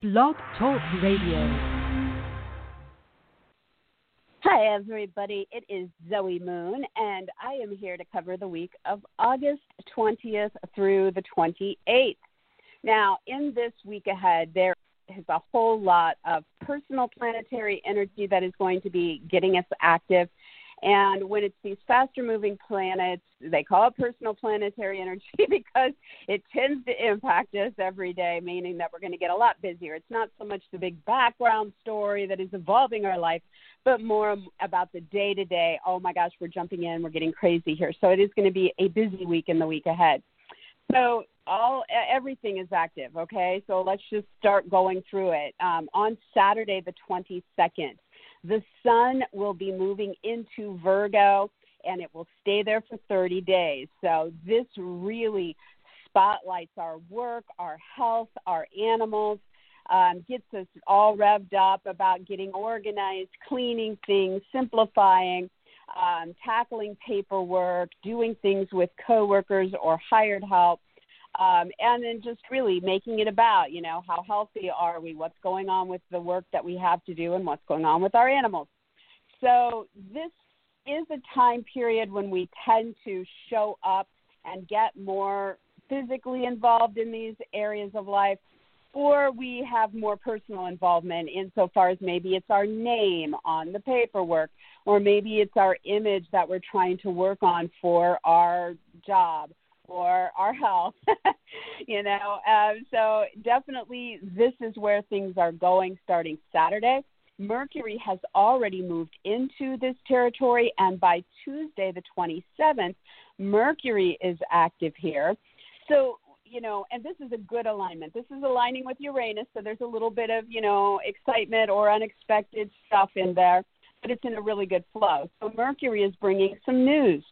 Blog Talk Radio. Hi, everybody. It is Zoe Moon, and I am here to cover the week of August 20th through the 28th. Now, in this week ahead, there is a whole lot of personal planetary energy that is going to be getting us active and when it's these faster moving planets, they call it personal planetary energy because it tends to impact us every day, meaning that we're going to get a lot busier. It's not so much the big background story that is evolving our life, but more about the day to day. Oh my gosh, we're jumping in, we're getting crazy here. So it is going to be a busy week in the week ahead. So all everything is active. Okay, so let's just start going through it. Um, on Saturday, the 22nd, the sun will be moving into Virgo and it will stay there for 30 days. So this really spotlights our work, our health, our animals, um, gets us all revved up about getting organized, cleaning things, simplifying, um, tackling paperwork, doing things with coworkers or hired help, um, and then just really making it about you know how healthy are we? What's going on with the work that we have to do and what's going on with our animals? So this is a time period when we tend to show up and get more physically involved in these areas of life or we have more personal involvement insofar as maybe it's our name on the paperwork or maybe it's our image that we're trying to work on for our job for our health. you know, um, so definitely this is where things are going starting Saturday. Mercury has already moved into this territory, and by Tuesday, the 27th, Mercury is active here. So, you know, and this is a good alignment. This is aligning with Uranus, so there's a little bit of, you know, excitement or unexpected stuff in there, but it's in a really good flow. So, Mercury is bringing some news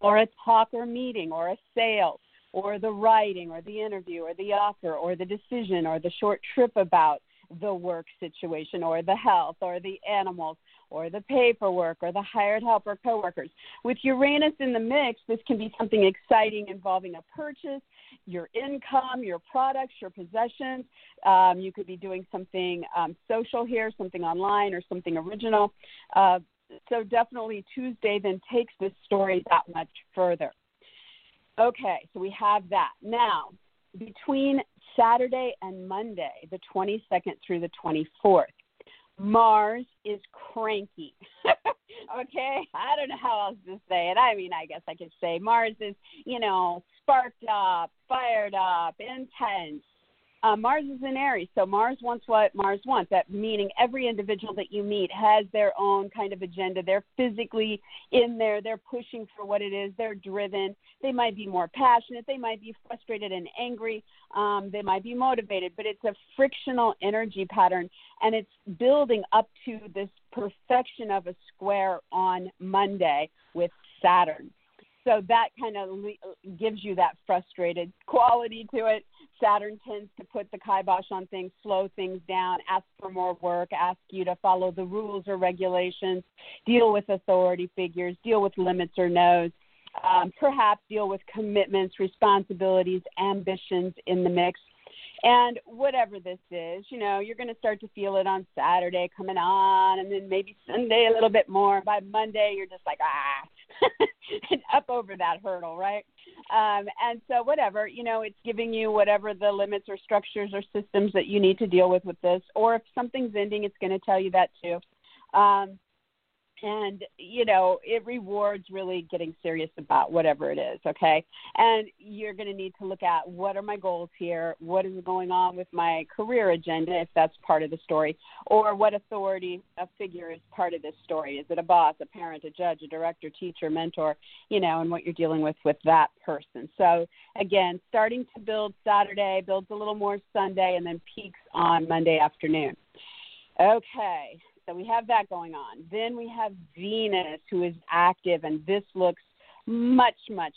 or a talk or meeting or a sale or the writing or the interview or the offer or the decision or the short trip about the work situation or the health or the animals or the paperwork or the hired help or coworkers. With Uranus in the mix, this can be something exciting involving a purchase, your income, your products, your possessions. Um, you could be doing something um, social here, something online, or something original. Uh, so definitely Tuesday then takes this story that much further. Okay, so we have that. Now, between Saturday and Monday, the 22nd through the 24th, Mars is cranky. okay, I don't know how else to say it. I mean, I guess I could say Mars is, you know, sparked up, fired up, intense, uh, Mars is in Aries, so Mars wants what Mars wants. That meaning every individual that you meet has their own kind of agenda. They're physically in there. They're pushing for what it is. They're driven. They might be more passionate. They might be frustrated and angry. Um, they might be motivated. But it's a frictional energy pattern, and it's building up to this perfection of a square on Monday with Saturn. So that kind of le- gives you that frustrated quality to it Saturn tends to put the kibosh on things, slow things down, ask for more work, ask you to follow the rules or regulations, deal with authority figures, deal with limits or no's, um, perhaps deal with commitments, responsibilities, ambitions in the mix. And whatever this is, you know, you're going to start to feel it on Saturday coming on, and then maybe Sunday a little bit more. By Monday, you're just like, ah, and up over that hurdle, right? Um, and so, whatever, you know, it's giving you whatever the limits or structures or systems that you need to deal with with this. Or if something's ending, it's going to tell you that too. Um, and you know it rewards really getting serious about whatever it is okay? And you're going to need to look at what are my goals here what is going on with my career agenda if that's part of the story or what authority a figure is part of this story. Is it a boss a parent a judge a director teacher mentor you know and what you're dealing with with that person. So again starting to build saturday builds a little more sunday and then peaks on monday afternoon. Okay so we have that going on. Then we have Venus, who is active, and this looks much, much,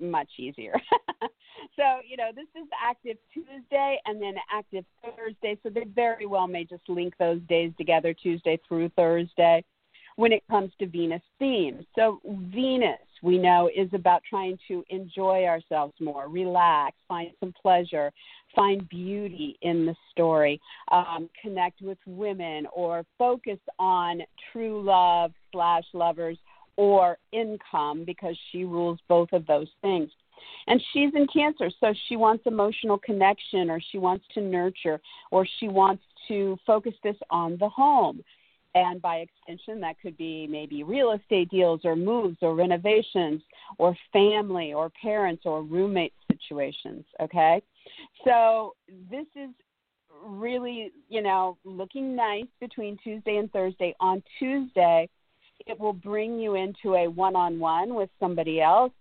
much easier. so, you know, this is active Tuesday and then active Thursday. So they very well may just link those days together, Tuesday through Thursday, when it comes to Venus themes. So, Venus, we know, is about trying to enjoy ourselves more, relax, find some pleasure, find beauty in the story, um, connect with women, or focus on true love slash lovers or income because she rules both of those things. And she's in Cancer, so she wants emotional connection, or she wants to nurture, or she wants to focus this on the home. And by extension, that could be maybe real estate deals, or moves, or renovations, or family, or parents, or roommate situations. Okay? So this is really, you know, looking nice between Tuesday and Thursday. On Tuesday, it will bring you into a one on one with somebody else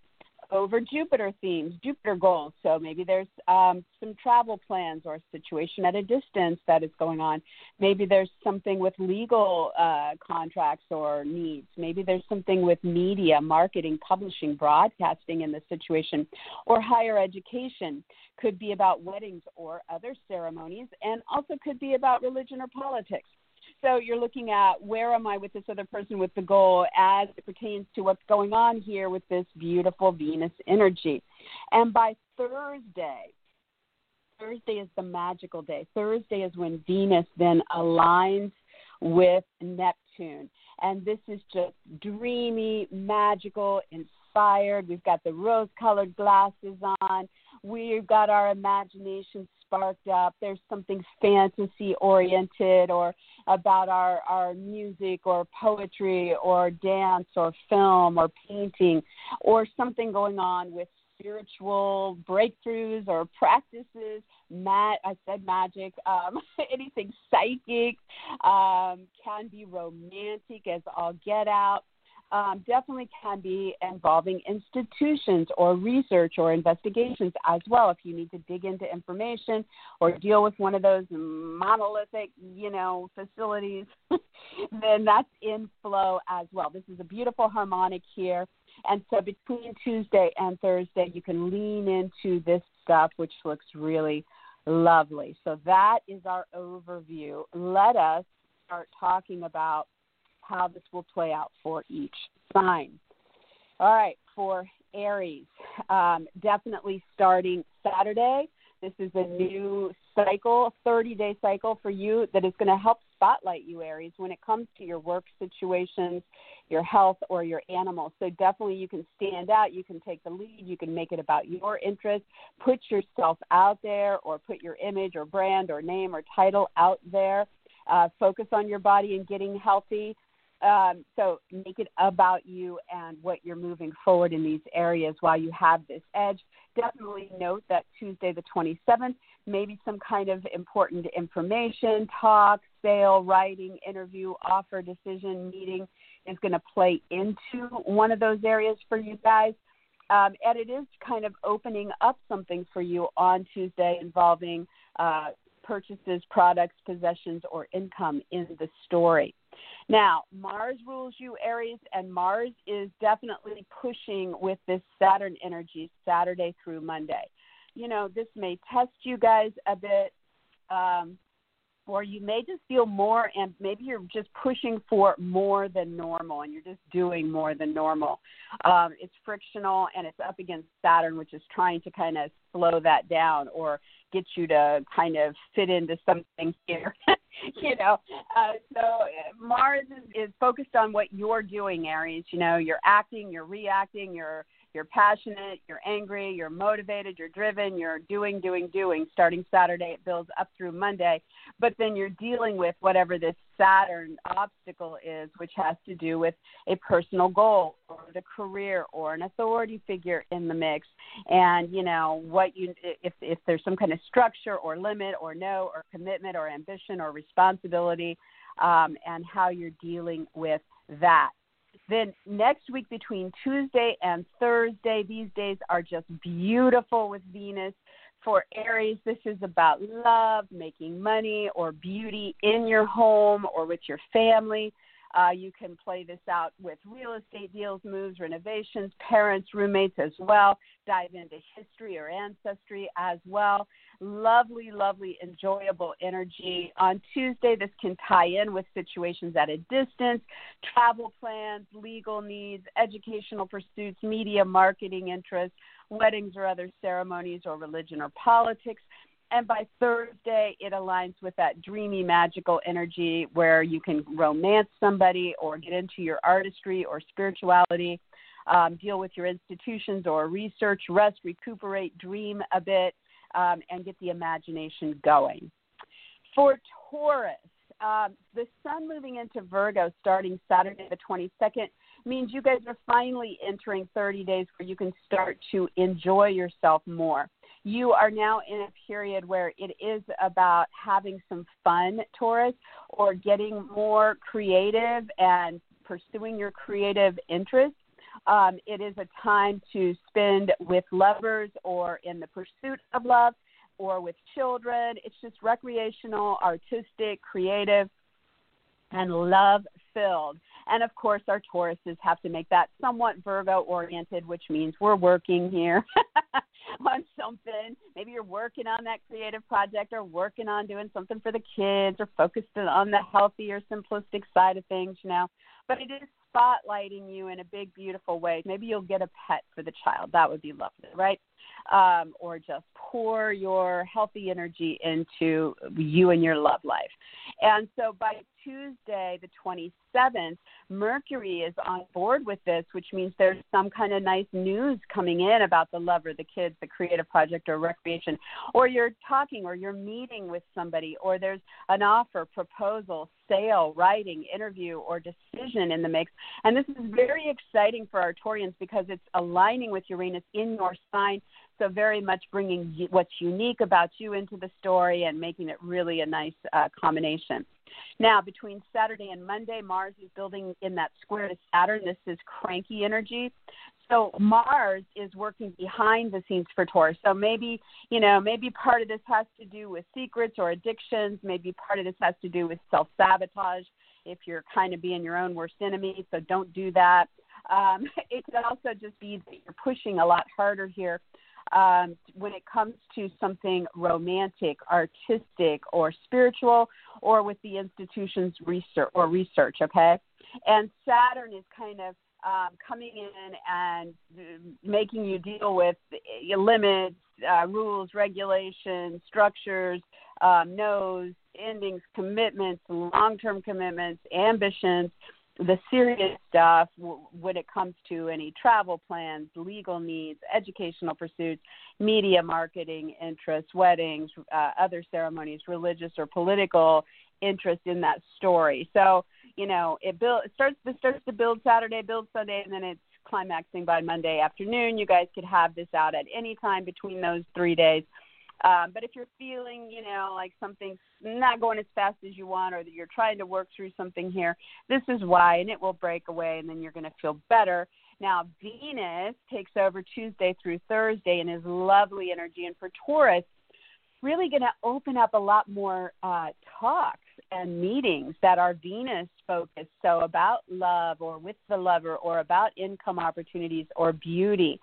over Jupiter themes, Jupiter goals. So maybe there's um, some travel plans or a situation at a distance that is going on. Maybe there's something with legal uh, contracts or needs. Maybe there's something with media, marketing, publishing, broadcasting in the situation, or higher education. Could be about weddings or other ceremonies, and also could be about religion or politics. So you're looking at where am I with this other person with the goal as it pertains to what's going on here with this beautiful Venus energy. And by Thursday, Thursday is the magical day. Thursday is when Venus then aligns with Neptune. And this is just dreamy, magical, inspired. We've got the rose colored glasses on. We've got our imagination sparked up. There's something fantasy oriented or about our, our music or poetry or dance or film or painting or something going on with spiritual breakthroughs or practices. Mat, I said magic. Um, anything psychic um, can be romantic as all get out um, definitely can be involving institutions or research or investigations as well. If you need to dig into information or deal with one of those monolithic, you know, facilities, then that's in flow as well. This is a beautiful harmonic here. And so between Tuesday and Thursday, you can lean into this stuff, which looks really lovely. So that is our overview. Let us start talking about how this will play out for each sign. All right, for Aries, um, definitely starting Saturday. This is a new cycle, 30 day cycle for you that is going to help spotlight you, Aries, when it comes to your work situations, your health, or your animals. So definitely you can stand out, you can take the lead, you can make it about your interests, put yourself out there, or put your image or brand or name or title out there. Uh, focus on your body and getting healthy. Um, so make it about you and what you're moving forward in these areas while you have this edge. Definitely note that Tuesday the 27th, maybe some kind of important information, talk, sale, writing, interview, offer, decision, meeting is going to play into one of those areas for you guys. Um, and it is kind of opening up something for you on Tuesday involving uh, purchases, products, possessions, or income in the story. Now, Mars rules you, Aries, and Mars is definitely pushing with this Saturn energy Saturday through Monday. You know, this may test you guys a bit, um, or you may just feel more, and maybe you're just pushing for more than normal, and you're just doing more than normal. Um, it's frictional, and it's up against Saturn, which is trying to kind of slow that down or get you to kind of fit into something here. you know, uh, so uh, Mars is, is focused on what you're doing, Aries. You know, you're acting, you're reacting, you're you're passionate, you're angry, you're motivated, you're driven, you're doing, doing, doing. Starting Saturday, it builds up through Monday. But then you're dealing with whatever this Saturn obstacle is, which has to do with a personal goal or the career or an authority figure in the mix. And, you know, what you, if, if there's some kind of structure or limit or no or commitment or ambition or responsibility, um, and how you're dealing with that. Then next week between Tuesday and Thursday, these days are just beautiful with Venus. For Aries, this is about love, making money, or beauty in your home or with your family. Uh, you can play this out with real estate deals, moves, renovations, parents, roommates as well. Dive into history or ancestry as well. Lovely, lovely, enjoyable energy. On Tuesday, this can tie in with situations at a distance, travel plans, legal needs, educational pursuits, media marketing interests, weddings or other ceremonies, or religion or politics and by Thursday, it aligns with that dreamy, magical energy where you can romance somebody or get into your artistry or spirituality, um, deal with your institutions or research, rest, recuperate, dream a bit, um, and get the imagination going. For Taurus, um, the sun moving into Virgo starting Saturday the 22nd means you guys are finally entering 30 days where you can start to enjoy yourself more. You are now in a period where it is about having some fun, Taurus, or getting more creative and pursuing your creative interests. Um, it is a time to spend with lovers or in the pursuit of love or with children. It's just recreational, artistic, creative, and love filled. And of course, our Tauruses have to make that somewhat Virgo oriented, which means we're working here on something. Maybe you're working on that creative project or working on doing something for the kids or focused on the healthier, simplistic side of things, you know. But it is spotlighting you in a big, beautiful way. Maybe you'll get a pet for the child. That would be lovely, right? Um, or just pour your healthy energy into you and your love life. And so by Tuesday, the 27th, Mercury is on board with this, which means there's some kind of nice news coming in about the lover, the kids, the creative project, or recreation. Or you're talking or you're meeting with somebody, or there's an offer, proposal, sale, writing, interview, or decision in the mix. And this is very exciting for our Taurians because it's aligning with Uranus in your sign. So, very much bringing what's unique about you into the story and making it really a nice uh, combination. Now, between Saturday and Monday, Mars is building in that square to Saturn. This is cranky energy. So Mars is working behind the scenes for Taurus. So maybe, you know, maybe part of this has to do with secrets or addictions. Maybe part of this has to do with self sabotage if you're kind of being your own worst enemy. So don't do that. Um, it could also just be that you're pushing a lot harder here um, when it comes to something romantic, artistic, or spiritual, or with the institution's research or research. Okay, and Saturn is kind of um, coming in and making you deal with uh, limits, uh, rules, regulations, structures, um, no's, endings, commitments, long-term commitments, ambitions the serious stuff when it comes to any travel plans, legal needs, educational pursuits, media marketing interests, weddings, uh, other ceremonies, religious or political interest in that story. So, you know, it build it starts it starts to build Saturday, build Sunday, and then it's climaxing by Monday afternoon. You guys could have this out at any time between those three days. Um, but if you're feeling, you know, like something's not going as fast as you want, or that you're trying to work through something here, this is why, and it will break away, and then you're going to feel better. Now, Venus takes over Tuesday through Thursday and is lovely energy, and for Taurus, really going to open up a lot more uh, talks and meetings that are Venus focused, so about love or with the lover or about income opportunities or beauty.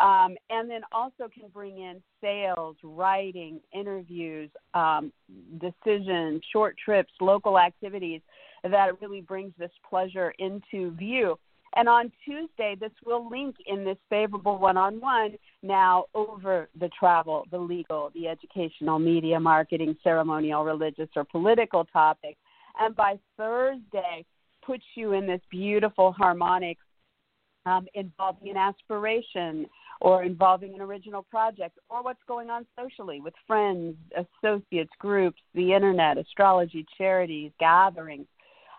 Um, and then also can bring in sales, writing, interviews, um, decisions, short trips, local activities that really brings this pleasure into view. And on Tuesday, this will link in this favorable one on one now over the travel, the legal, the educational, media, marketing, ceremonial, religious, or political topics. And by Thursday, puts you in this beautiful harmonic um, involving an aspiration or involving an original project or what's going on socially with friends, associates, groups, the internet, astrology, charities, gatherings.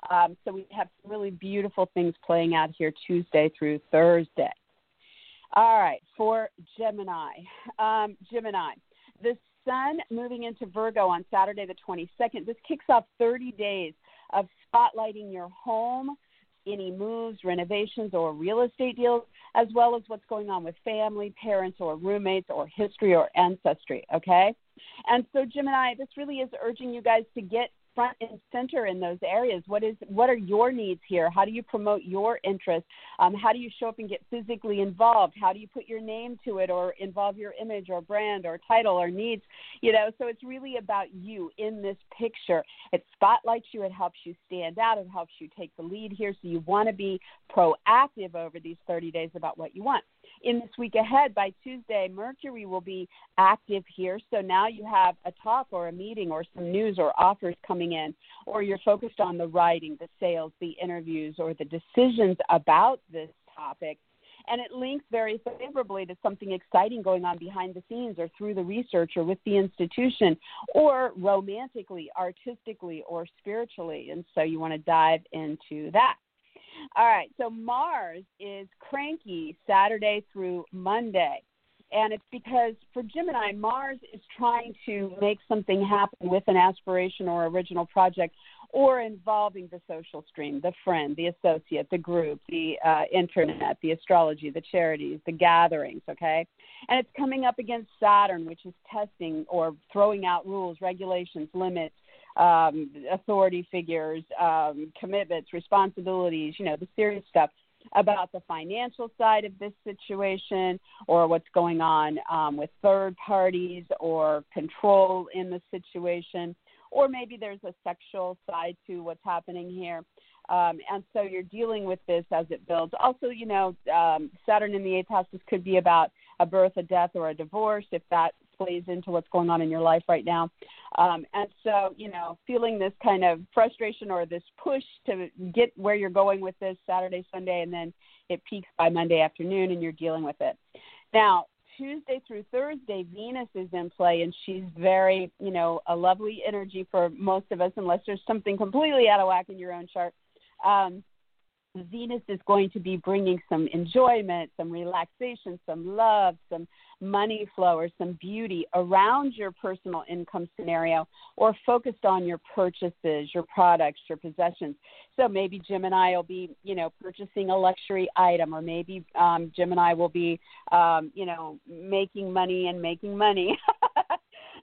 Um, so we have some really beautiful things playing out here Tuesday through Thursday. All right, for Gemini. Um, Gemini, the sun moving into Virgo on Saturday the 22nd. This kicks off 30 days of spotlighting your home, any moves, renovations, or real estate deals, as well as what's going on with family, parents, or roommates, or history or ancestry. Okay? And so, Gemini, this really is urging you guys to get front and center in those areas. What is what are your needs here? How do you promote your interest? Um, how do you show up and get physically involved? How do you put your name to it or involve your image or brand or title or needs? You know, so it's really about you in this picture. It spotlights you. It helps you stand out. It helps you take the lead here. So you want to be proactive over these 30 days about what you want. in this week ahead, by Tuesday, Mercury will be active here. So now you have a talk or a meeting or some news or offers coming in, or you're focused on the writing, the sales, the interviews, or the decisions about this topic. And it links very favorably to something exciting going on behind the scenes or through the research or with the institution or romantically, artistically, or spiritually. And so you want to dive into that. All right, so Mars is cranky Saturday through Monday. And it's because for Gemini, Mars is trying to make something happen with an aspiration or original project or involving the social stream, the friend, the associate, the group, the uh, internet, the astrology, the charities, the gatherings, okay? And it's coming up against Saturn, which is testing or throwing out rules, regulations, limits, um, authority figures, um, commitments, responsibilities, you know, the serious stuff about the financial side of this situation or what's going on um, with third parties or control in the situation, or maybe there's a sexual side to what's happening here. Um, and so you're dealing with this as it builds. Also, you know, um, Saturn in the eighth house, this could be about a birth, a death, or a divorce if that plays into what's going on in your life right now. Um, and so, you know, feeling this kind of frustration or this push to get where you're going with this Saturday, Sunday, and then it peaks by Monday afternoon and you're dealing with it. Now, Tuesday through Thursday, Venus is in play, and she's very, you know, a lovely energy for most of us, unless there's something completely out of whack in your own chart. Um, Venus is going to be bringing some enjoyment, some relaxation, some love, some money flow, or some beauty around your personal income scenario or focused on your purchases, your products, your possessions. So maybe Gemini will be, you know, purchasing a luxury item, or maybe um, Gemini will be, um, you know, making money and making money.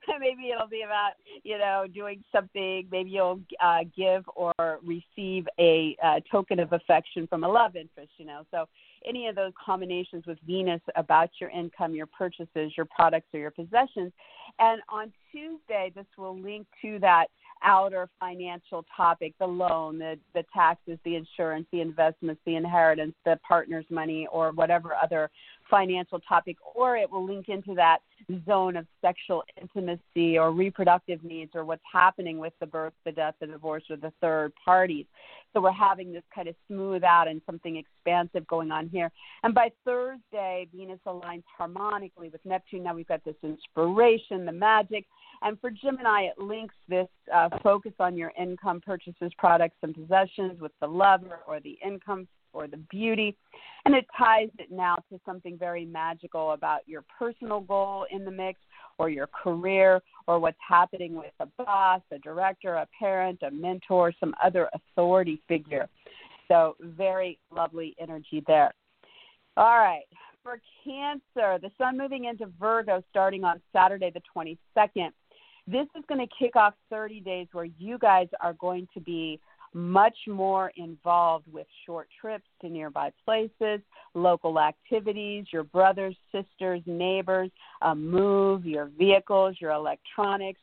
maybe it'll be about you know doing something. Maybe you'll uh, give or receive a uh, token of affection from a love interest. You know, so any of those combinations with Venus about your income, your purchases, your products, or your possessions. And on Tuesday, this will link to that outer financial topic the loan, the, the taxes, the insurance, the investments, the inheritance, the partner's money, or whatever other financial topic, or it will link into that zone of sexual intimacy or reproductive needs or what's happening with the birth, the death, the divorce, or the third parties. So we're having this kind of smooth out and something expansive going on here. And by Thursday, Venus aligns harmonically with Neptune. Now we've got this inspiration, the magic. And for Gemini, it links this uh, focus on your income, purchases, products, and possessions with the lover or the income or the beauty. And it ties it now to something very magical about your personal goal in the mix or your career or what's happening with a boss, a director, a parent, a mentor, some other authority figure. So, very lovely energy there. All right. For Cancer, the sun moving into Virgo starting on Saturday, the 22nd. This is going to kick off 30 days where you guys are going to be much more involved with short trips to nearby places, local activities, your brothers, sisters, neighbors, a move, your vehicles, your electronics,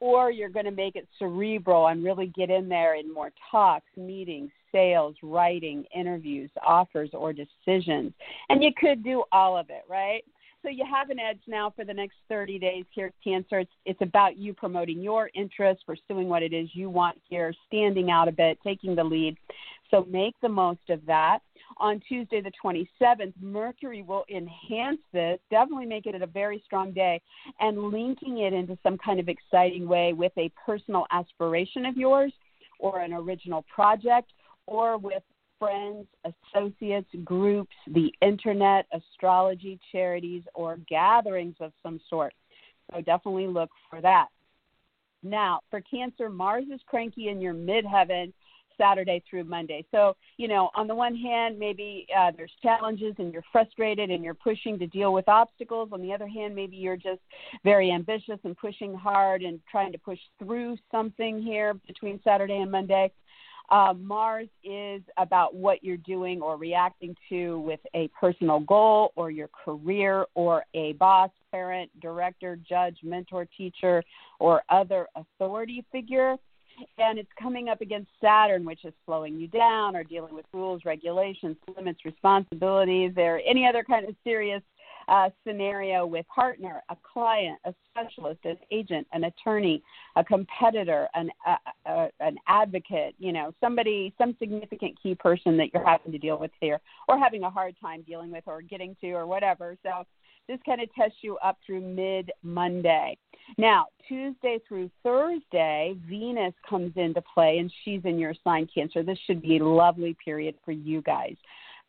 or you're going to make it cerebral and really get in there in more talks, meetings, sales, writing, interviews, offers, or decisions. And you could do all of it, right? So you have an edge now for the next 30 days here, at Cancer. It's, it's about you promoting your interests, pursuing what it is you want here, standing out a bit, taking the lead. So make the most of that. On Tuesday, the 27th, Mercury will enhance this, definitely make it a very strong day, and linking it into some kind of exciting way with a personal aspiration of yours or an original project or with friends, associates, groups, the internet, astrology, charities, or gatherings of some sort. So definitely look for that. Now, for Cancer, Mars is cranky in your midheaven Saturday through Monday. So, you know, on the one hand, maybe uh, there's challenges and you're frustrated and you're pushing to deal with obstacles. On the other hand, maybe you're just very ambitious and pushing hard and trying to push through something here between Saturday and Monday. Uh, Mars is about what you're doing or reacting to with a personal goal or your career or a boss, parent, director, judge, mentor, teacher, or other authority figure. and it's coming up against Saturn, which is slowing you down or dealing with rules, regulations, limits, responsibilities, or any other kind of serious uh, scenario with partner, a client, a specialist, an agent, an attorney, a competitor, an an advocate, you know, somebody, some significant key person that you're having to deal with here, or having a hard time dealing with, or getting to, or whatever. So this kind of tests you up through mid Monday. Now, Tuesday through Thursday, Venus comes into play and she's in your sign Cancer. This should be a lovely period for you guys.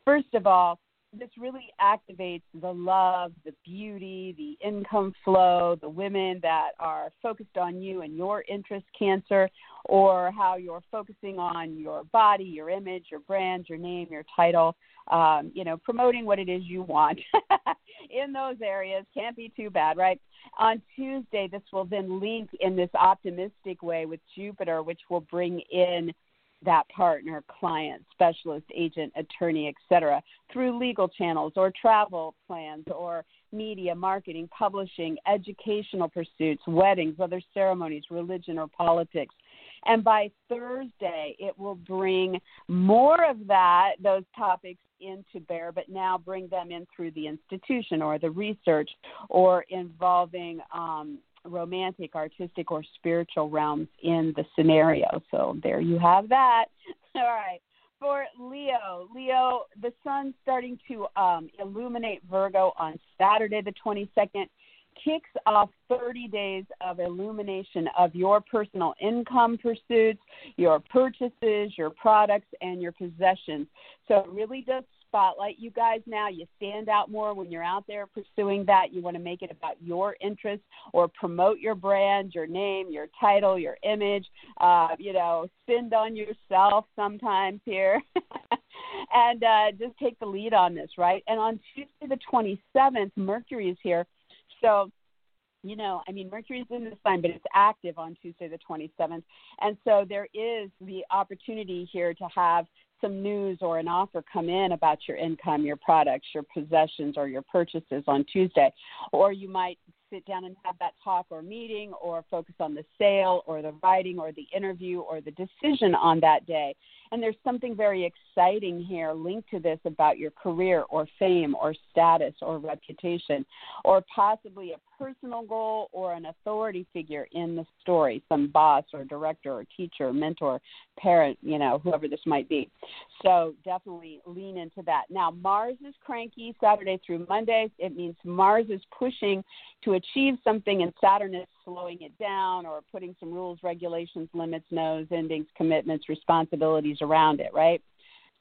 First of all, this really activates the love, the beauty, the income flow, the women that are focused on you and your interest, Cancer, or how you're focusing on your body, your image, your brand, your name, your title, um, you know, promoting what it is you want in those areas. Can't be too bad, right? On Tuesday, this will then link in this optimistic way with Jupiter, which will bring in that partner, client, specialist, agent, attorney, etc., through legal channels or travel plans or media, marketing, publishing, educational pursuits, weddings, whether ceremonies, religion, or politics. And by Thursday, it will bring more of that, those topics into bear, but now bring them in through the institution or the research or involving um, romantic, artistic, or spiritual realms in the scenario. So there you have that. All right. For Leo, Leo, the sun's starting to um, illuminate Virgo on Saturday, the 22nd, kicks off 30 days of illumination of your personal income pursuits, your purchases, your products, and your possessions. So it really does spotlight you guys now. You stand out more when you're out there pursuing that. You want to make it about your interests or promote your brand, your name, your title, your image. Uh, you know, spend on yourself sometimes here. and uh, just take the lead on this, right? And on Tuesday the 27th, Mercury is here. So you know, I mean, Mercury's in the sign, but it's active on Tuesday, the 27th. And so there is the opportunity here to have some news or an offer come in about your income, your products, your possessions, or your purchases on Tuesday. Or you might sit down and have that talk or meeting or focus on the sale or the writing or the interview or the decision on that day. And there's something very exciting here linked to this about your career or fame or status or reputation or possibly a personal goal or an authority figure in the story, some boss or director or teacher, mentor, parent, you know, whoever this might be. So definitely lean into that. Now, Mars is cranky Saturday through Monday. It means Mars is pushing to achieve something and Saturn is slowing it down or putting some rules, regulations, limits, no's, endings, commitments, responsibilities around it, right?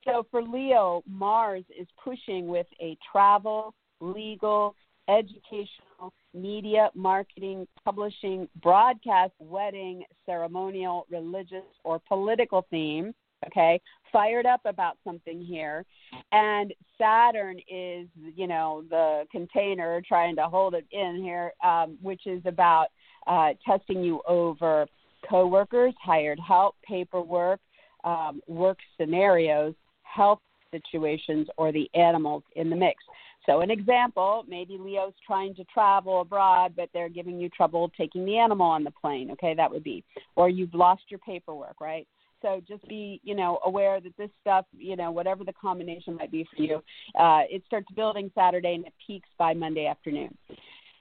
So for Leo, Mars is pushing with a travel, legal, educational, media, marketing, publishing, broadcast, wedding, ceremonial, religious, or political theme. Okay, fired up about something here. And Saturn is, you know, the container trying to hold it in here, um, which is about uh, testing you over coworkers, hired help, paperwork, um, work scenarios, health situations, or the animals in the mix. So, an example maybe Leo's trying to travel abroad, but they're giving you trouble taking the animal on the plane. Okay, that would be. Or you've lost your paperwork, right? So just be, you know, aware that this stuff, you know, whatever the combination might be for you, uh, it starts building Saturday and it peaks by Monday afternoon.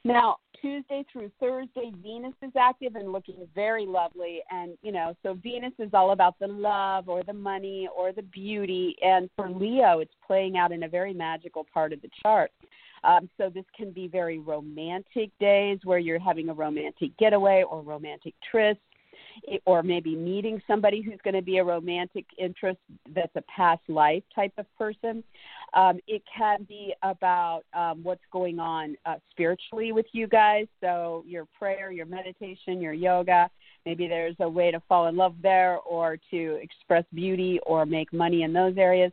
Now, Tuesday through Thursday, Venus is active and looking very lovely. And, you know, so Venus is all about the love or the money or the beauty. And for Leo, it's playing out in a very magical part of the chart. Um, so this can be very romantic days where you're having a romantic getaway or romantic tryst or maybe meeting somebody who's going to be a romantic interest that's a past life type of person. Um, it can be about um, what's going on uh, spiritually with you guys. So, your prayer, your meditation, your yoga. Maybe there's a way to fall in love there or to express beauty or make money in those areas.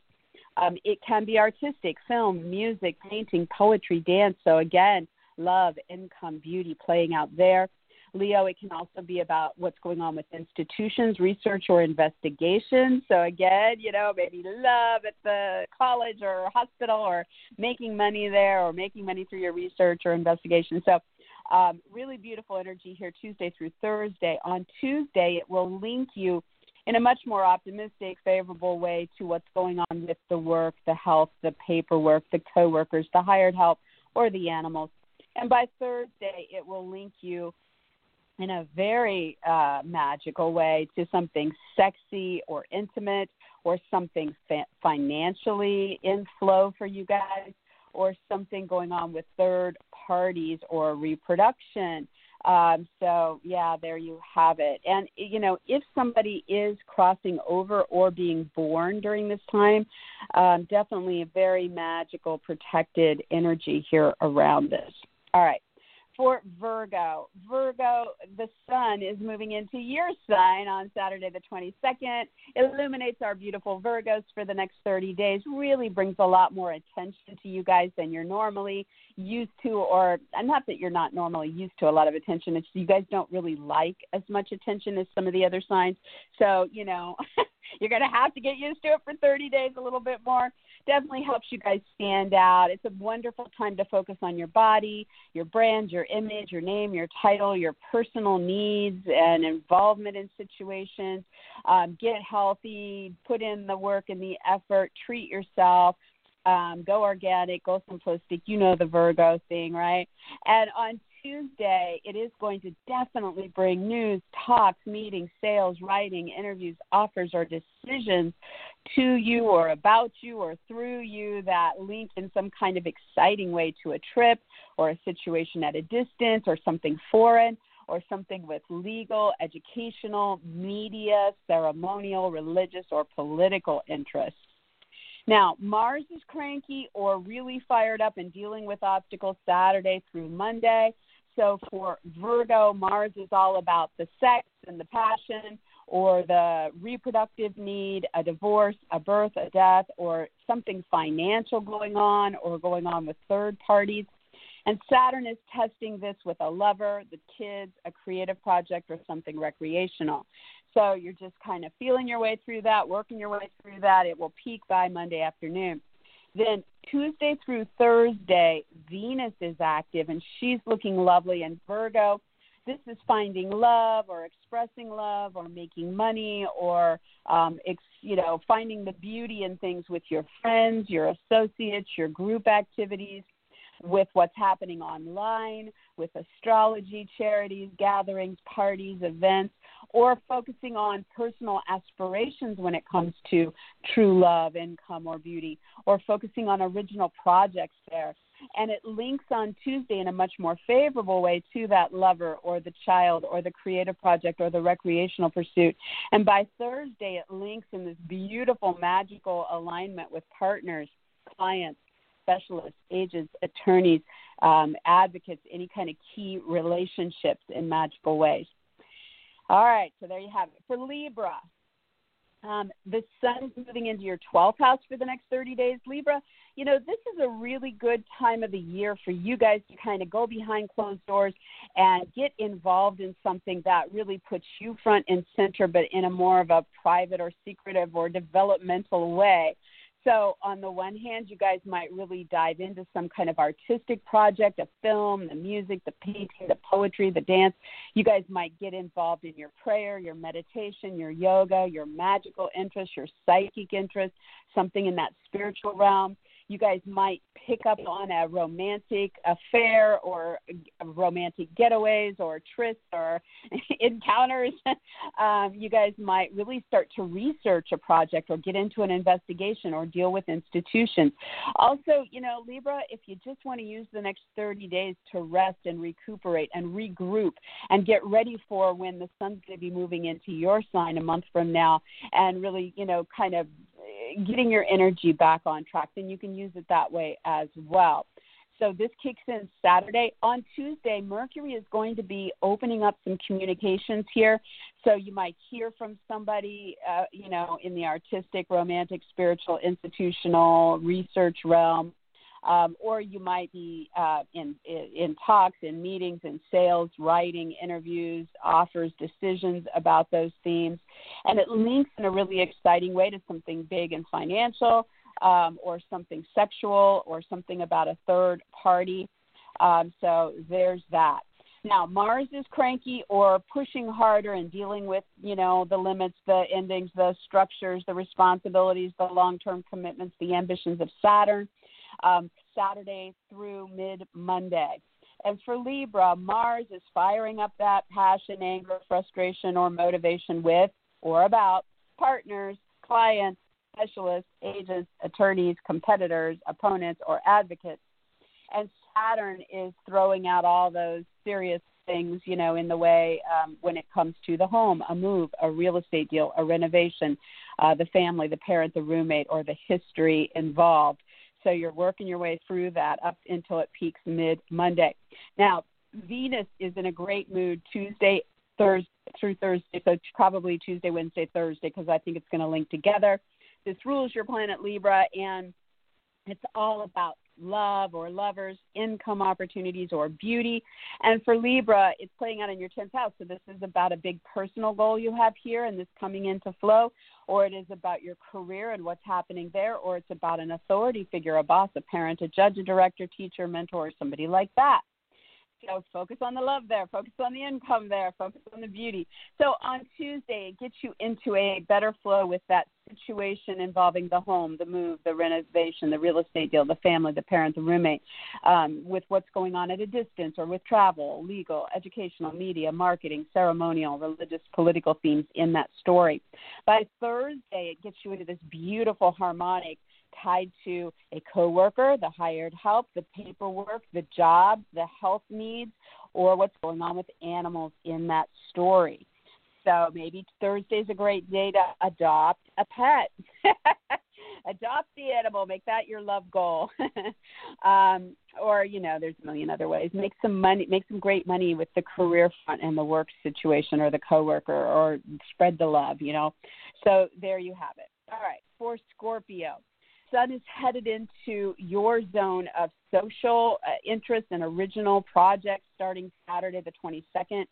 Um, it can be artistic, film, music, painting, poetry, dance. So, again, love, income, beauty playing out there. Leo, it can also be about what's going on with institutions, research, or investigation. So, again, you know, maybe love at the college or hospital or making money there or making money through your research or investigation. So, Um, really beautiful energy here Tuesday through Thursday. On Tuesday, it will link you in a much more optimistic, favorable way to what's going on with the work, the health, the paperwork, the coworkers, the hired help, or the animals. And by Thursday, it will link you in a very uh, magical way to something sexy or intimate or something fa- financially in flow for you guys or something going on with third parties or reproduction um, so yeah, there you have it. And you know, if somebody is crossing over or being born during this time, um, definitely a very magical, protected energy here around this. All right for Virgo. Virgo, the sun is moving into your sign on Saturday the 22nd. Illuminates our beautiful Virgos for the next 30 days. Really brings a lot more attention to you guys than you're normally used to, or not that you're not normally used to a lot of attention. It's you guys don't really like as much attention as some of the other signs. So, you know, you're going to have to get used to it for 30 days a little bit more definitely helps you guys stand out. It's a wonderful time to focus on your body, your brand, your image, your name, your title, your personal needs and involvement in situations. Um, get healthy, put in the work and the effort, treat yourself. Um, go organic, go simplistic. You know the Virgo thing, right? And on Tuesday, it is going to definitely bring news, talks, meetings, sales, writing, interviews, offers, or decisions to you or about you or through you that link in some kind of exciting way to a trip or a situation at a distance or something foreign or something with legal, educational, media, ceremonial, religious, or political interests. Now, Mars is cranky or really fired up and dealing with obstacles Saturday through Monday. So for Virgo, Mars is all about the sex and the passion or the reproductive need, a divorce, a birth, a death, or something financial going on or going on with third parties. And Saturn is testing this with a lover, the kids, a creative project, or something recreational. So you're just kind of feeling your way through that, working your way through that. It will peak by Monday afternoon. Then Tuesday through Thursday, Venus is active and she's looking lovely. And Virgo, this is finding love or expressing love or making money or um, ex, you know finding the beauty in things with your friends, your associates, your group activities, with what's happening online, with astrology, charities, gatherings, parties, events, or focusing on personal aspirations when it comes to true love, income, or beauty, or focusing on original projects there. And it links on Tuesday in a much more favorable way to that lover or the child or the creative project or the recreational pursuit. And by Thursday, it links in this beautiful, magical alignment with partners, clients, specialists, agents, attorneys, um, advocates, any kind of key relationships in magical ways. All right, so there you have it. For Libra, um, the sun is moving into your 12th house for the next 30 days. Libra, you know, this is a really good time of the year for you guys to kind of go behind closed doors and get involved in something that really puts you front and center, but in a more of a private or secretive or developmental way. So, on the one hand, you guys might really dive into some kind of artistic project, a film, the music, the painting, the poetry, the dance. You guys might get involved in your prayer, your meditation, your yoga, your magical interest, your psychic interest, something in that spiritual realm you guys might pick up on a romantic affair or romantic getaways or trysts or encounters. um, you guys might really start to research a project or get into an investigation or deal with institutions. Also, you know, Libra, if you just want to use the next 30 days to rest and recuperate and regroup and get ready for when the sun's going to be moving into your sign a month from now and really, you know, kind of getting your energy back on track, then you can use it that way as well. So this kicks in Saturday. On Tuesday, Mercury is going to be opening up some communications here. So you might hear from somebody, uh, you know, in the artistic, romantic, spiritual, institutional, research realm um, or you might be uh, in, in talks, in meetings, in sales, writing, interviews, offers, decisions about those themes, and it links in a really exciting way to something big and financial, um, or something sexual, or something about a third party. Um, so there's that. Now, Mars is cranky or pushing harder and dealing with, you know, the limits, the endings, the structures, the responsibilities, the long term commitments, the ambitions of Saturn, um, Saturday through mid Monday. And for Libra, Mars is firing up that passion, anger, frustration, or motivation with or about partners, clients, specialists, agents, attorneys, competitors, opponents, or advocates. And Saturn is throwing out all those serious things, you know, in the way um, when it comes to the home, a move, a real estate deal, a renovation, uh, the family, the parent, the roommate, or the history involved. So you're working your way through that up until it peaks mid Monday. Now, Venus is in a great mood Tuesday, Thursday through Thursday, so probably Tuesday, Wednesday, Thursday, because I think it's going to link together. This rules your planet Libra, and it's all about love or lovers, income opportunities, or beauty. And for Libra, it's playing out in your 10th house. So this is about a big personal goal you have here and this coming into flow, or it is about your career and what's happening there, or it's about an authority figure, a boss, a parent, a judge, a director, teacher, mentor, somebody like that. So focus on the love there, focus on the income there, focus on the beauty. So on Tuesday, it gets you into a better flow with that situation involving the home, the move, the renovation, the real estate deal, the family, the parent, the roommate, um, with what's going on at a distance or with travel, legal, educational, media, marketing, ceremonial, religious, political themes in that story. By Thursday, it gets you into this beautiful harmonic tied to a coworker, the hired help, the paperwork, the job, the health needs, or what's going on with animals in that story. So maybe Thursday's a great day to adopt a pet. adopt the animal, make that your love goal. um, or, you know, there's a million other ways. Make some money, make some great money with the career front and the work situation or the coworker or spread the love, you know. So there you have it. All right, for Scorpio sun is headed into your zone of social uh, interest and original projects starting Saturday the 22nd.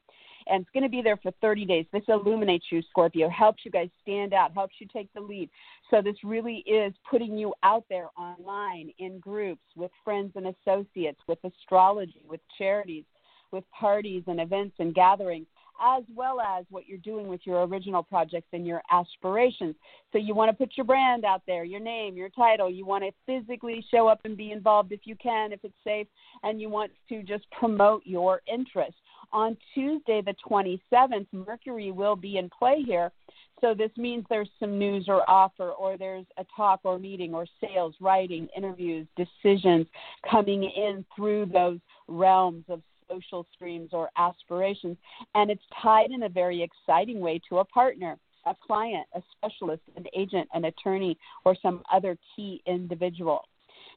And it's going to be there for 30 days. This illuminates you, Scorpio, helps you guys stand out, helps you take the lead. So, this really is putting you out there online in groups with friends and associates, with astrology, with charities, with parties and events and gatherings as well as what you're doing with your original projects and your aspirations. So you want to put your brand out there, your name, your title. You want to physically show up and be involved if you can, if it's safe, and you want to just promote your interest. On Tuesday, the 27th, Mercury will be in play here. So this means there's some news or offer, or there's a talk or meeting, or sales, writing, interviews, decisions coming in through those realms of social streams or aspirations. And it's tied in a very exciting way to a partner, a client, a specialist, an agent, an attorney, or some other key individual.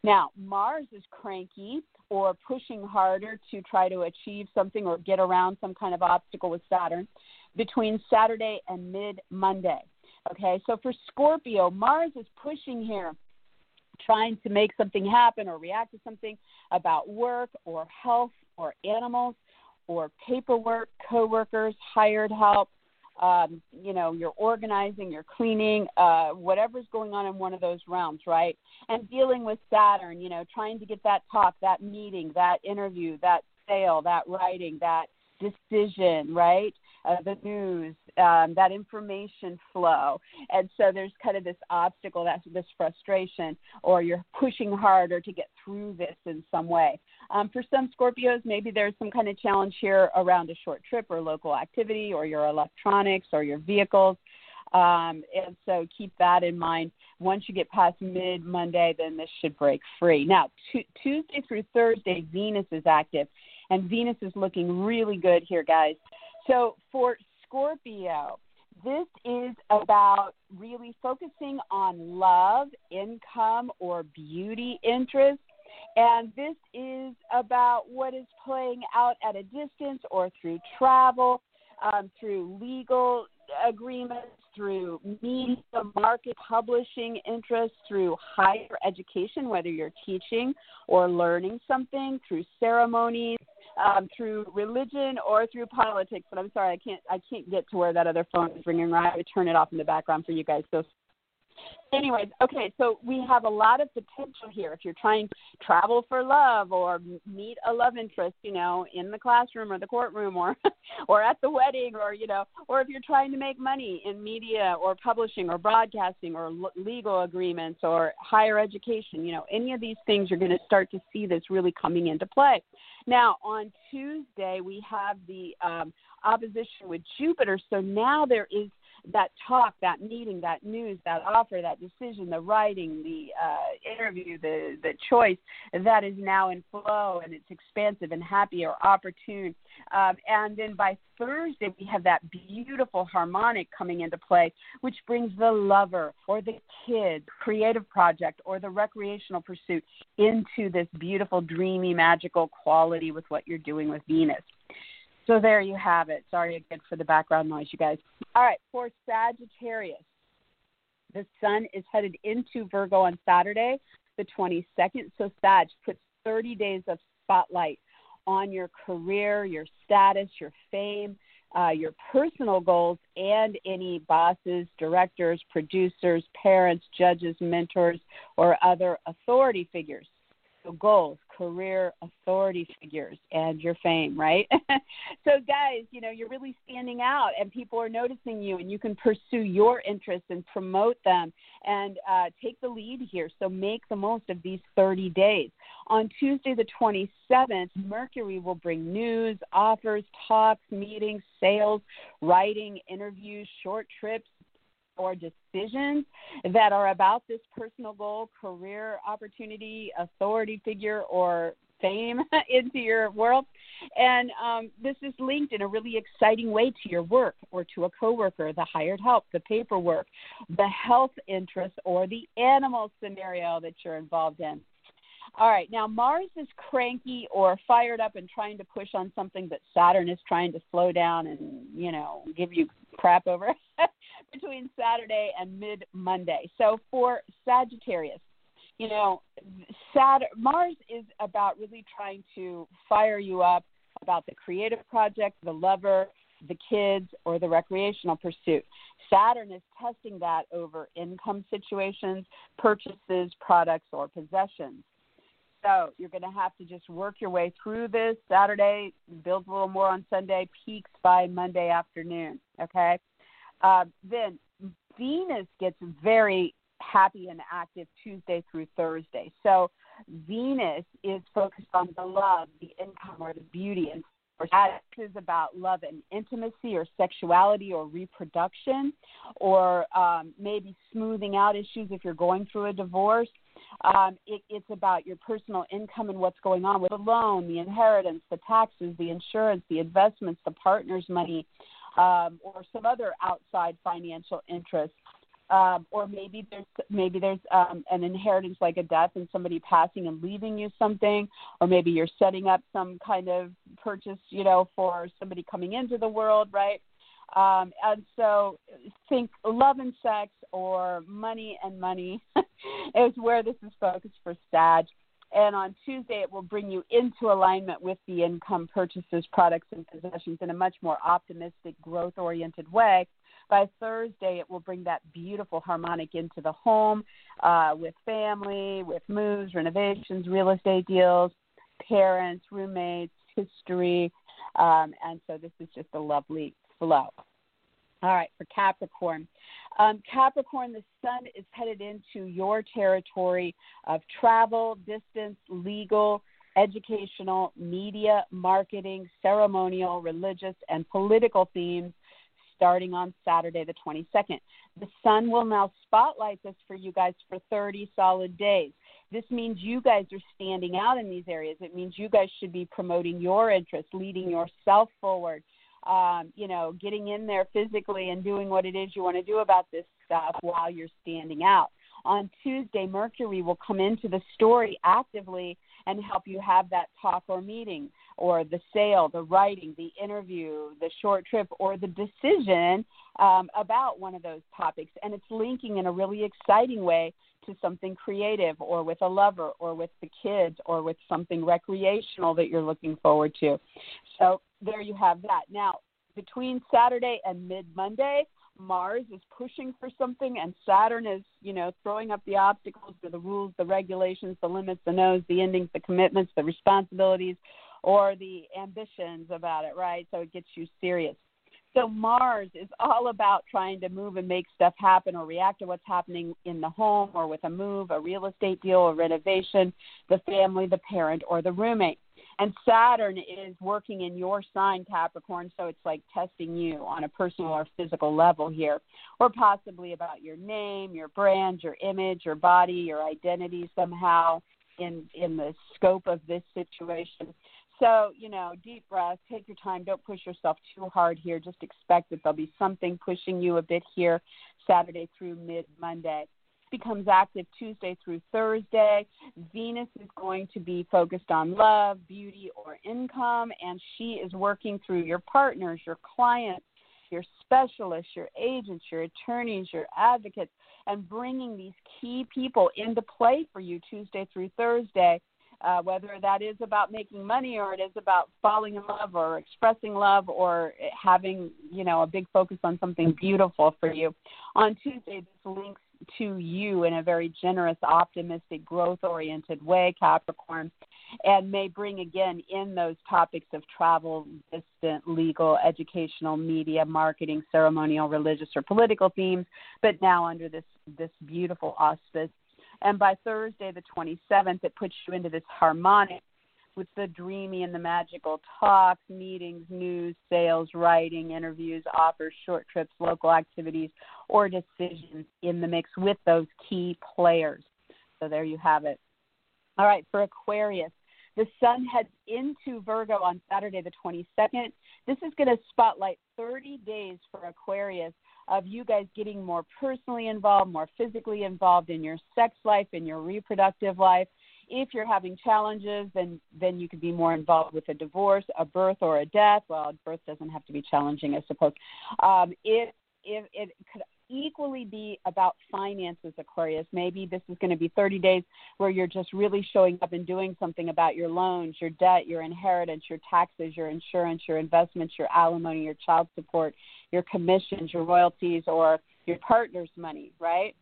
Now, Mars is cranky or pushing harder to try to achieve something or get around some kind of obstacle with Saturn between Saturday and mid Monday. Okay, so for Scorpio, Mars is pushing here, trying to make something happen or react to something about work or health or animals or paperwork, coworkers, hired help, um, you know, you're organizing, you're cleaning, uh, whatever's going on in one of those realms, right? And dealing with Saturn, you know, trying to get that talk, that meeting, that interview, that sale, that writing, that decision, right? uh, the news, um, that information flow. And so there's kind of this obstacle, that's this frustration, or you're pushing harder to get through this in some way. Um, for some Scorpios, maybe there's some kind of challenge here around a short trip or local activity, or your electronics or your vehicles. Um, and so keep that in mind. Once you get past mid Monday, then this should break free. Now, t- Tuesday through Thursday, Venus is active, and Venus is looking really good here, guys. So for Scorpio, this is about really focusing on love, income, or beauty interests. And this is about what is playing out at a distance or through travel, um, through legal agreements, through media, market, publishing interests, through higher education, whether you're teaching or learning something, through ceremonies, um, through religion or through politics. But I'm sorry, I can't I can't get to where that other phone is ringing. Right, I would turn it off in the background for you guys. So anyways, okay, so we have a lot of potential here. If you're trying to travel for love or meet a love interest, you know, in the classroom or the courtroom or or at the wedding or you know, or if you're trying to make money in media or publishing or broadcasting or legal agreements or higher education, you know, any of these things you're going to start to see this really coming into play. Now, on Tuesday we have the um, opposition with Jupiter, so now there is that talk, that meeting, that news, that offer, that decision, the writing, the uh, interview, the the choice that is now in flow and it's expansive and happy or opportune. Um, and then by Thursday we have that beautiful harmonic coming into play, which brings the lover or the kid, creative project or the recreational pursuit into this beautiful, dreamy, magical quality with what you're doing with Venus. So there you have it. Sorry again for the background noise, you guys. All right, for Sagittarius, the sun is headed into Virgo on Saturday, the 22nd. So Sag puts 30 days of spotlight on your career, your status, your fame, uh, your personal goals, and any bosses, directors, producers, parents, judges, mentors, or other authority figures. So goals, career, authority figures, and your fame, right? so guys, you know, you're really standing out and people are noticing you and you can pursue your interests and promote them and uh, take the lead here. So make the most of these 30 days. On Tuesday the 27th, Mercury will bring news, offers, talks, meetings, sales, writing, interviews, short trips, or decisions that are about this personal goal, career opportunity, authority figure, or fame into your world. And um, this is linked in a really exciting way to your work or to a coworker, the hired help, the paperwork, the health interest, or the animal scenario that you're involved in. All right, now Mars is cranky or fired up and trying to push on something that Saturn is trying to slow down and, you know, give you crap over between Saturday and mid Monday. So for Sagittarius, you know, Saturn, Mars is about really trying to fire you up about the creative project, the lover, the kids, or the recreational pursuit. Saturn is testing that over income situations, purchases, products, or possessions. So you're going to have to just work your way through this Saturday, build a little more on Sunday, peaks by Monday afternoon. Okay. Uh, then Venus gets very happy and active Tuesday through Thursday. So Venus is focused on the love, the income, or the beauty, and that is about love and intimacy or sexuality or reproduction or um, maybe smoothing out issues if you're going through a divorce um, it, it's about your personal income and what's going on with the loan, the inheritance, the taxes, the insurance, the investments, the partner's money, um, or some other outside financial interest. Um, or maybe there's maybe there's um, an inheritance like a death and somebody passing and leaving you something, or maybe you're setting up some kind of purchase, you know, for somebody coming into the world, right? Um, and so think love and sex or money and money is where this is focused for Sag. And on Tuesday, it will bring you into alignment with the income purchases, products, and possessions in a much more optimistic, growth oriented way. By Thursday, it will bring that beautiful harmonic into the home uh, with family, with moves, renovations, real estate deals, parents, roommates, history. Um, and so this is just a lovely flow. All right, for Capricorn. Um, Capricorn, the sun is headed into your territory of travel, distance, legal, educational, media, marketing, ceremonial, religious, and political themes starting on Saturday, the 22nd. The sun will now spotlight this for you guys for 30 solid days. This means you guys are standing out in these areas. It means you guys should be promoting your interests, leading yourself forward, um, you know, getting in there physically and doing what it is you want to do about this stuff while you're standing out. On Tuesday, Mercury will come into the story actively and help you have that talk or meeting, or the sale, the writing, the interview, the short trip, or the decision um, about one of those topics. And it's linking in a really exciting way to something creative, or with a lover, or with the kids, or with something recreational that you're looking forward to. So there you have that. Now, between Saturday and mid Monday, Mars is pushing for something and Saturn is, you know, throwing up the obstacles or the rules, the regulations, the limits, the no's, the endings, the commitments, the responsibilities, or the ambitions about it, right? So it gets you serious. So Mars is all about trying to move and make stuff happen or react to what's happening in the home or with a move, a real estate deal, a renovation, the family, the parent, or the roommate. And Saturn is working in your sign, Capricorn, so it's like testing you on a personal or physical level here, or possibly about your name, your brand, your image, your body, your identity somehow in in the scope of this situation. So, you know, deep breath, take your time, don't push yourself too hard here. Just expect that there'll be something pushing you a bit here Saturday through mid Monday becomes active Tuesday through Thursday. Venus is going to be focused on love, beauty, or income, and she is working through your partners, your clients, your specialists, your agents, your attorneys, your advocates, and bringing these key people into play for you Tuesday through Thursday. Uh, whether that is about making money or it is about falling in love or expressing love or having you know a big focus on something beautiful for you on tuesday this links to you in a very generous, optimistic, growth oriented way, Capricorn, and may bring again in those topics of travel, distant, legal, educational, media, marketing, ceremonial, religious, or political themes, but now under this, this beautiful auspice. And by Thursday, the 27th, it puts you into this harmonic with the dreamy and the magical talks, meetings, news, sales, writing, interviews, offers, short trips, local activities, or decisions in the mix with those key players. So there you have it. All right, for Aquarius, the sun heads into Virgo on Saturday, the 22nd. This is going to spotlight 30 days for Aquarius of you guys getting more personally involved, more physically involved in your sex life, in your reproductive life, if you're having challenges, then then you could be more involved with a divorce, a birth, or a death. Well, birth doesn't have to be challenging, I suppose. Um, if if it could equally be about finances, Aquarius. Maybe this is going to be 30 days where you're just really showing up and doing something about your loans, your debt, your inheritance, your taxes, your insurance, your investments, your alimony, your child support, your commissions, your royalties, or your partner's money, right?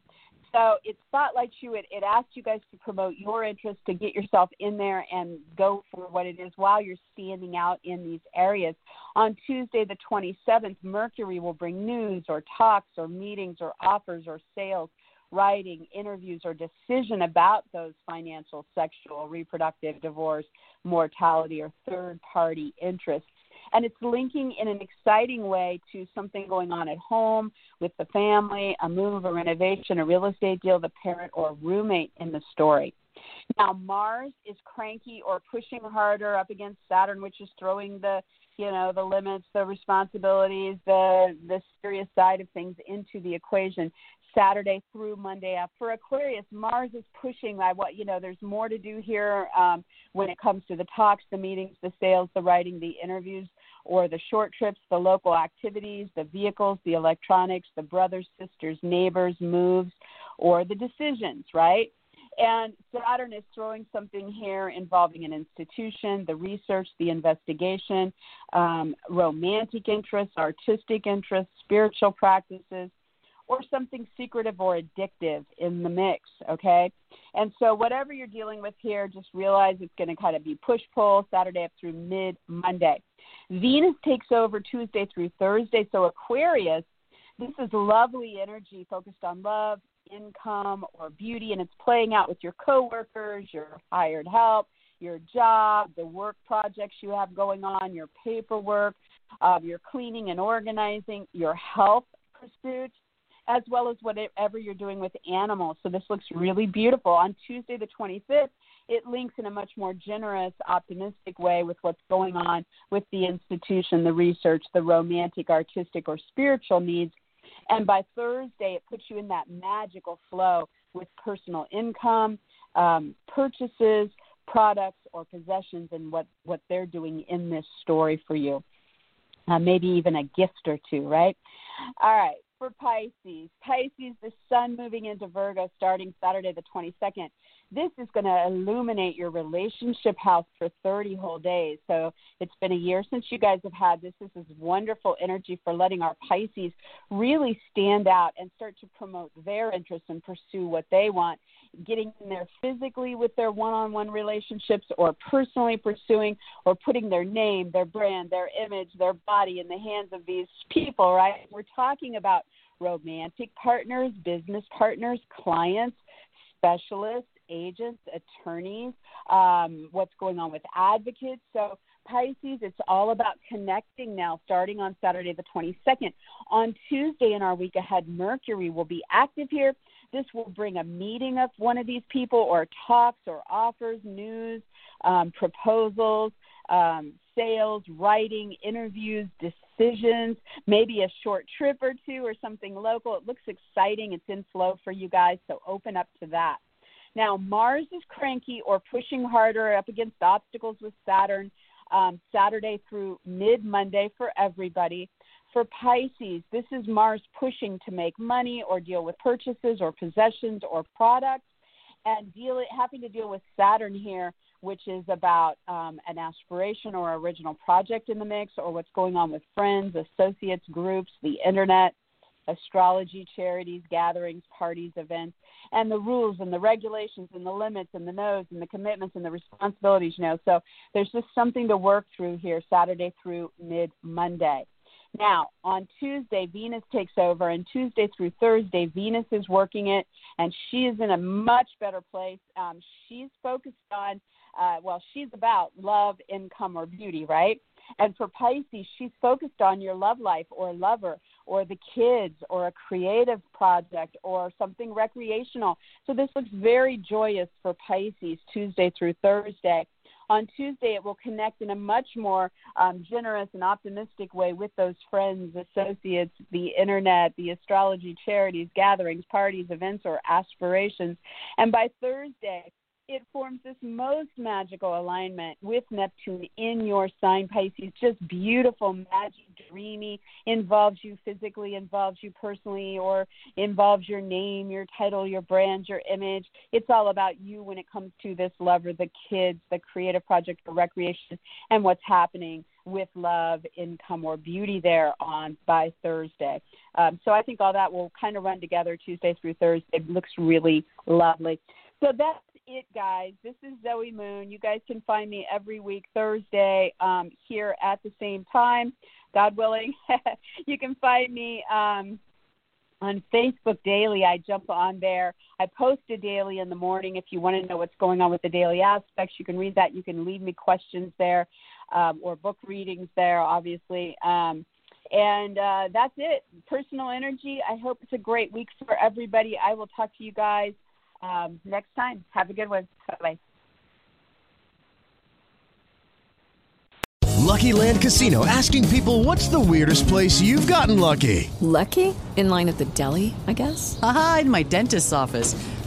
So it spotlights you. It, it asks you guys to promote your interest, to get yourself in there and go for what it is while you're standing out in these areas. On Tuesday, the 27th, Mercury will bring news or talks or meetings or offers or sales, writing, interviews, or decision about those financial, sexual, reproductive, divorce, mortality, or third party interests and it's linking in an exciting way to something going on at home with the family, a move, a renovation, a real estate deal, the parent or roommate in the story. Now Mars is cranky or pushing harder up against Saturn, which is throwing the you know the limits, the responsibilities, the the serious side of things into the equation. Saturday through Monday. For Aquarius, Mars is pushing. I what you know. There's more to do here um, when it comes to the talks, the meetings, the sales, the writing, the interviews, or the short trips, the local activities, the vehicles, the electronics, the brothers, sisters, neighbors, moves, or the decisions. Right. And Saturn is throwing something here involving an institution, the research, the investigation, um, romantic interests, artistic interests, spiritual practices, or something secretive or addictive in the mix, okay? And so, whatever you're dealing with here, just realize it's going to kind of be push pull Saturday up through mid Monday. Venus takes over Tuesday through Thursday. So, Aquarius, this is lovely energy focused on love, income, or beauty, and it's playing out with your coworkers, your hired help, your job, the work projects you have going on, your paperwork, uh, your cleaning and organizing, your health pursuits as well as whatever you're doing with animals. So this looks really beautiful. On Tuesday, the 25th, it links in a much more generous, optimistic way with what's going on with the institution, the research, the romantic, artistic, or spiritual needs. And by Thursday, it puts you in that magical flow with personal income, um, purchases, products, or possessions, and what, what they're doing in this story for you. Uh, maybe even a gift or two, right? All right for Pisces. Pisces, the sun moving into Virgo starting Saturday the 22nd. This is going to illuminate your relationship house for 30 whole days. So it's been a year since you guys have had this. This is wonderful energy for letting our Pisces really stand out and start to promote their interests and pursue what they want, getting in there physically with their one on one relationships or personally pursuing or putting their name, their brand, their image, their body in the hands of these people, right? We're talking about romantic partners, business partners, clients, specialists, agents, attorneys, um, what's going on with advocates. So, Pisces, it's all about connecting now, starting on Saturday the 22nd. On Tuesday in our week ahead, Mercury will be active here. This will bring a meeting of one of these people, or talks, or offers, news, um, proposals, um, sales, writing, interviews, decisions, maybe a short trip or two or something local. It looks exciting. It's in flow for you guys, so open up to that. Now, Mars is cranky or pushing harder up against obstacles with Saturn um, Saturday through mid Monday for everybody. For Pisces, this is Mars pushing to make money or deal with purchases or possessions or products, and deal having to deal with Saturn here, which is about um, an aspiration or original project in the mix, or what's going on with friends, associates, groups, the internet, astrology, charities, gatherings, parties, events, and the rules and the regulations and the limits and the no's and the commitments and the responsibilities, you know. So there's just something to work through here Saturday through mid Monday. Now, on Tuesday, Venus takes over, and Tuesday through Thursday, Venus is working it, and she is in a much better place. Um, she's focused on, uh, well, she's about love, income, or beauty, right? And for Pisces, she's focused on your love life or lover or the kids or a creative project or something recreational. So this looks very joyous for Pisces Tuesday through Thursday. On Tuesday, it will connect in a much more um, generous and optimistic way with those friends, associates, the internet, the astrology charities, gatherings, parties, events, or aspirations. And by Thursday, it forms this most magical alignment with Neptune in your sign, Pisces. Just beautiful, magic, dreamy, involves you physically, involves you personally, or involves your name, your title, your brand, your image. It's all about you when it comes to this lover, the kids, the creative project, the recreation, and what's happening with love, income, or beauty there on by Thursday. Um, so I think all that will kind of run together Tuesday through Thursday. It looks really lovely. So that's it, guys. This is Zoe Moon. You guys can find me every week, Thursday, um, here at the same time. God willing, you can find me um, on Facebook daily. I jump on there. I post a daily in the morning. If you want to know what's going on with the daily aspects, you can read that. You can leave me questions there um, or book readings there, obviously. Um, and uh, that's it. Personal energy. I hope it's a great week for everybody. I will talk to you guys um, next time. Have a good one. Bye. Lucky Land Casino asking people what's the weirdest place you've gotten lucky? Lucky? In line at the deli, I guess? Aha, in my dentist's office.